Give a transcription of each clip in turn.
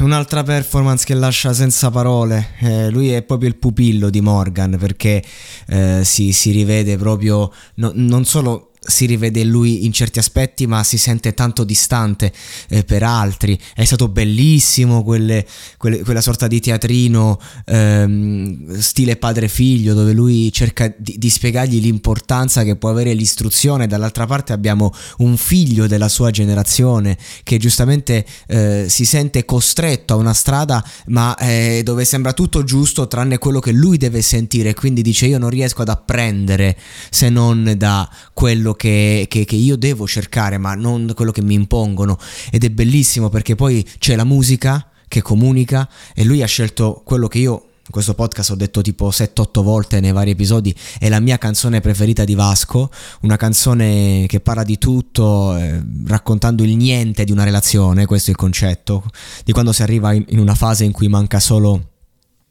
un'altra performance che lascia senza parole. Eh, lui è proprio il pupillo di Morgan perché eh, si, si, rivede proprio no, non solo si rivede lui in certi aspetti, ma si sente tanto distante eh, per altri. È stato bellissimo quelle, quelle, quella sorta di teatrino ehm, stile padre-figlio, dove lui cerca di, di, spiegargli l'importanza che può avere l'istruzione. Dall'altra parte abbiamo un figlio della sua generazione che giustamente eh, si sente costretto a una strada, ma eh, dove sembra tutto giusto tranne quello che lui deve sentire. Quindi dice: Io non riesco ad apprendere se non da quello che, che, che, io devo cercare, ma non quello che mi impongono. Ed è bellissimo perché poi c'è la musica che comunica e lui ha scelto quello che io in questo podcast ho detto tipo 7-8 volte nei vari episodi, è la mia canzone preferita di Vasco, una canzone che parla di tutto, eh, raccontando il niente di una relazione, questo è il concetto, di quando si arriva in, in una fase in cui manca solo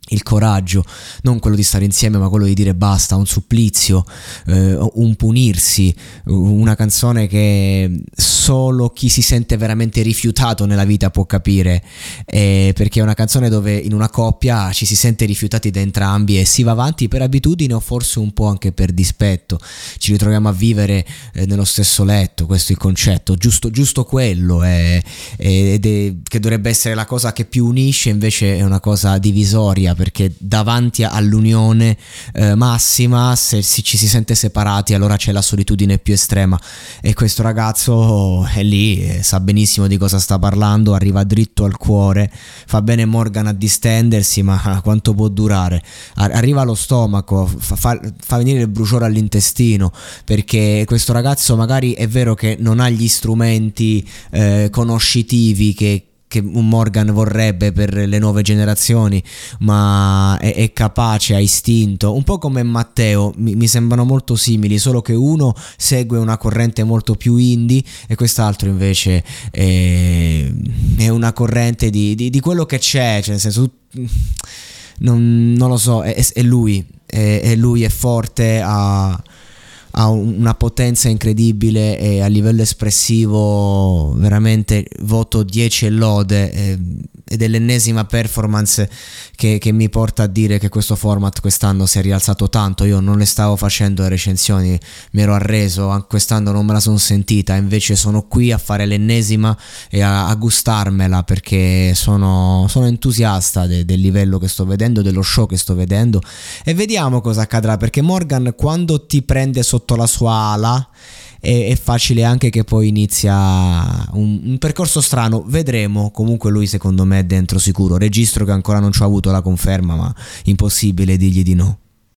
il coraggio, non quello di stare insieme, ma quello di dire basta, un supplizio, eh, un punirsi, una canzone che solo chi si sente veramente rifiutato nella vita può capire, eh, perché è una canzone dove in una coppia ci si sente rifiutati da entrambi e si va avanti per abitudine o forse un po' anche per dispetto, ci ritroviamo a vivere eh, nello stesso letto, questo è il concetto, giusto, giusto quello, è, ed è, che dovrebbe essere la cosa che più unisce, invece è una cosa divisoria perché davanti all'unione eh, massima se ci si sente separati allora c'è la solitudine più estrema e questo ragazzo è lì, sa benissimo di cosa sta parlando, arriva dritto al cuore, fa bene Morgan a distendersi ma quanto può durare? Arriva allo stomaco, fa, fa, fa venire il bruciore all'intestino perché questo ragazzo magari è vero che non ha gli strumenti eh, conoscitivi che che un Morgan vorrebbe per le nuove generazioni, ma è, è capace, ha istinto, un po' come Matteo, mi, mi, sembrano molto simili, solo che uno segue una corrente molto più indie e quest'altro invece è, è una corrente di, di, di, quello che c'è, cioè nel senso... Non, non lo so, è, è lui, è, lui è forte, ha ha una potenza incredibile e a livello espressivo veramente voto 10 e lode. Eh, è l'ennesima performance che, che, mi porta a dire che questo format quest'anno si è rialzato tanto. Io non le stavo facendo recensioni, mi ero arreso, quest'anno non me la sono sentita, invece sono qui a fare l'ennesima e a, a gustarmela perché sono, sono entusiasta de, del livello che sto vedendo, dello show che sto vedendo e vediamo cosa accadrà perché Morgan quando ti prende sotto la sua ala è, è facile anche che poi inizia un, un, percorso strano. Vedremo. Comunque lui secondo me è dentro sicuro. Registro che ancora non ci ha avuto la conferma, ma impossibile dirgli di no.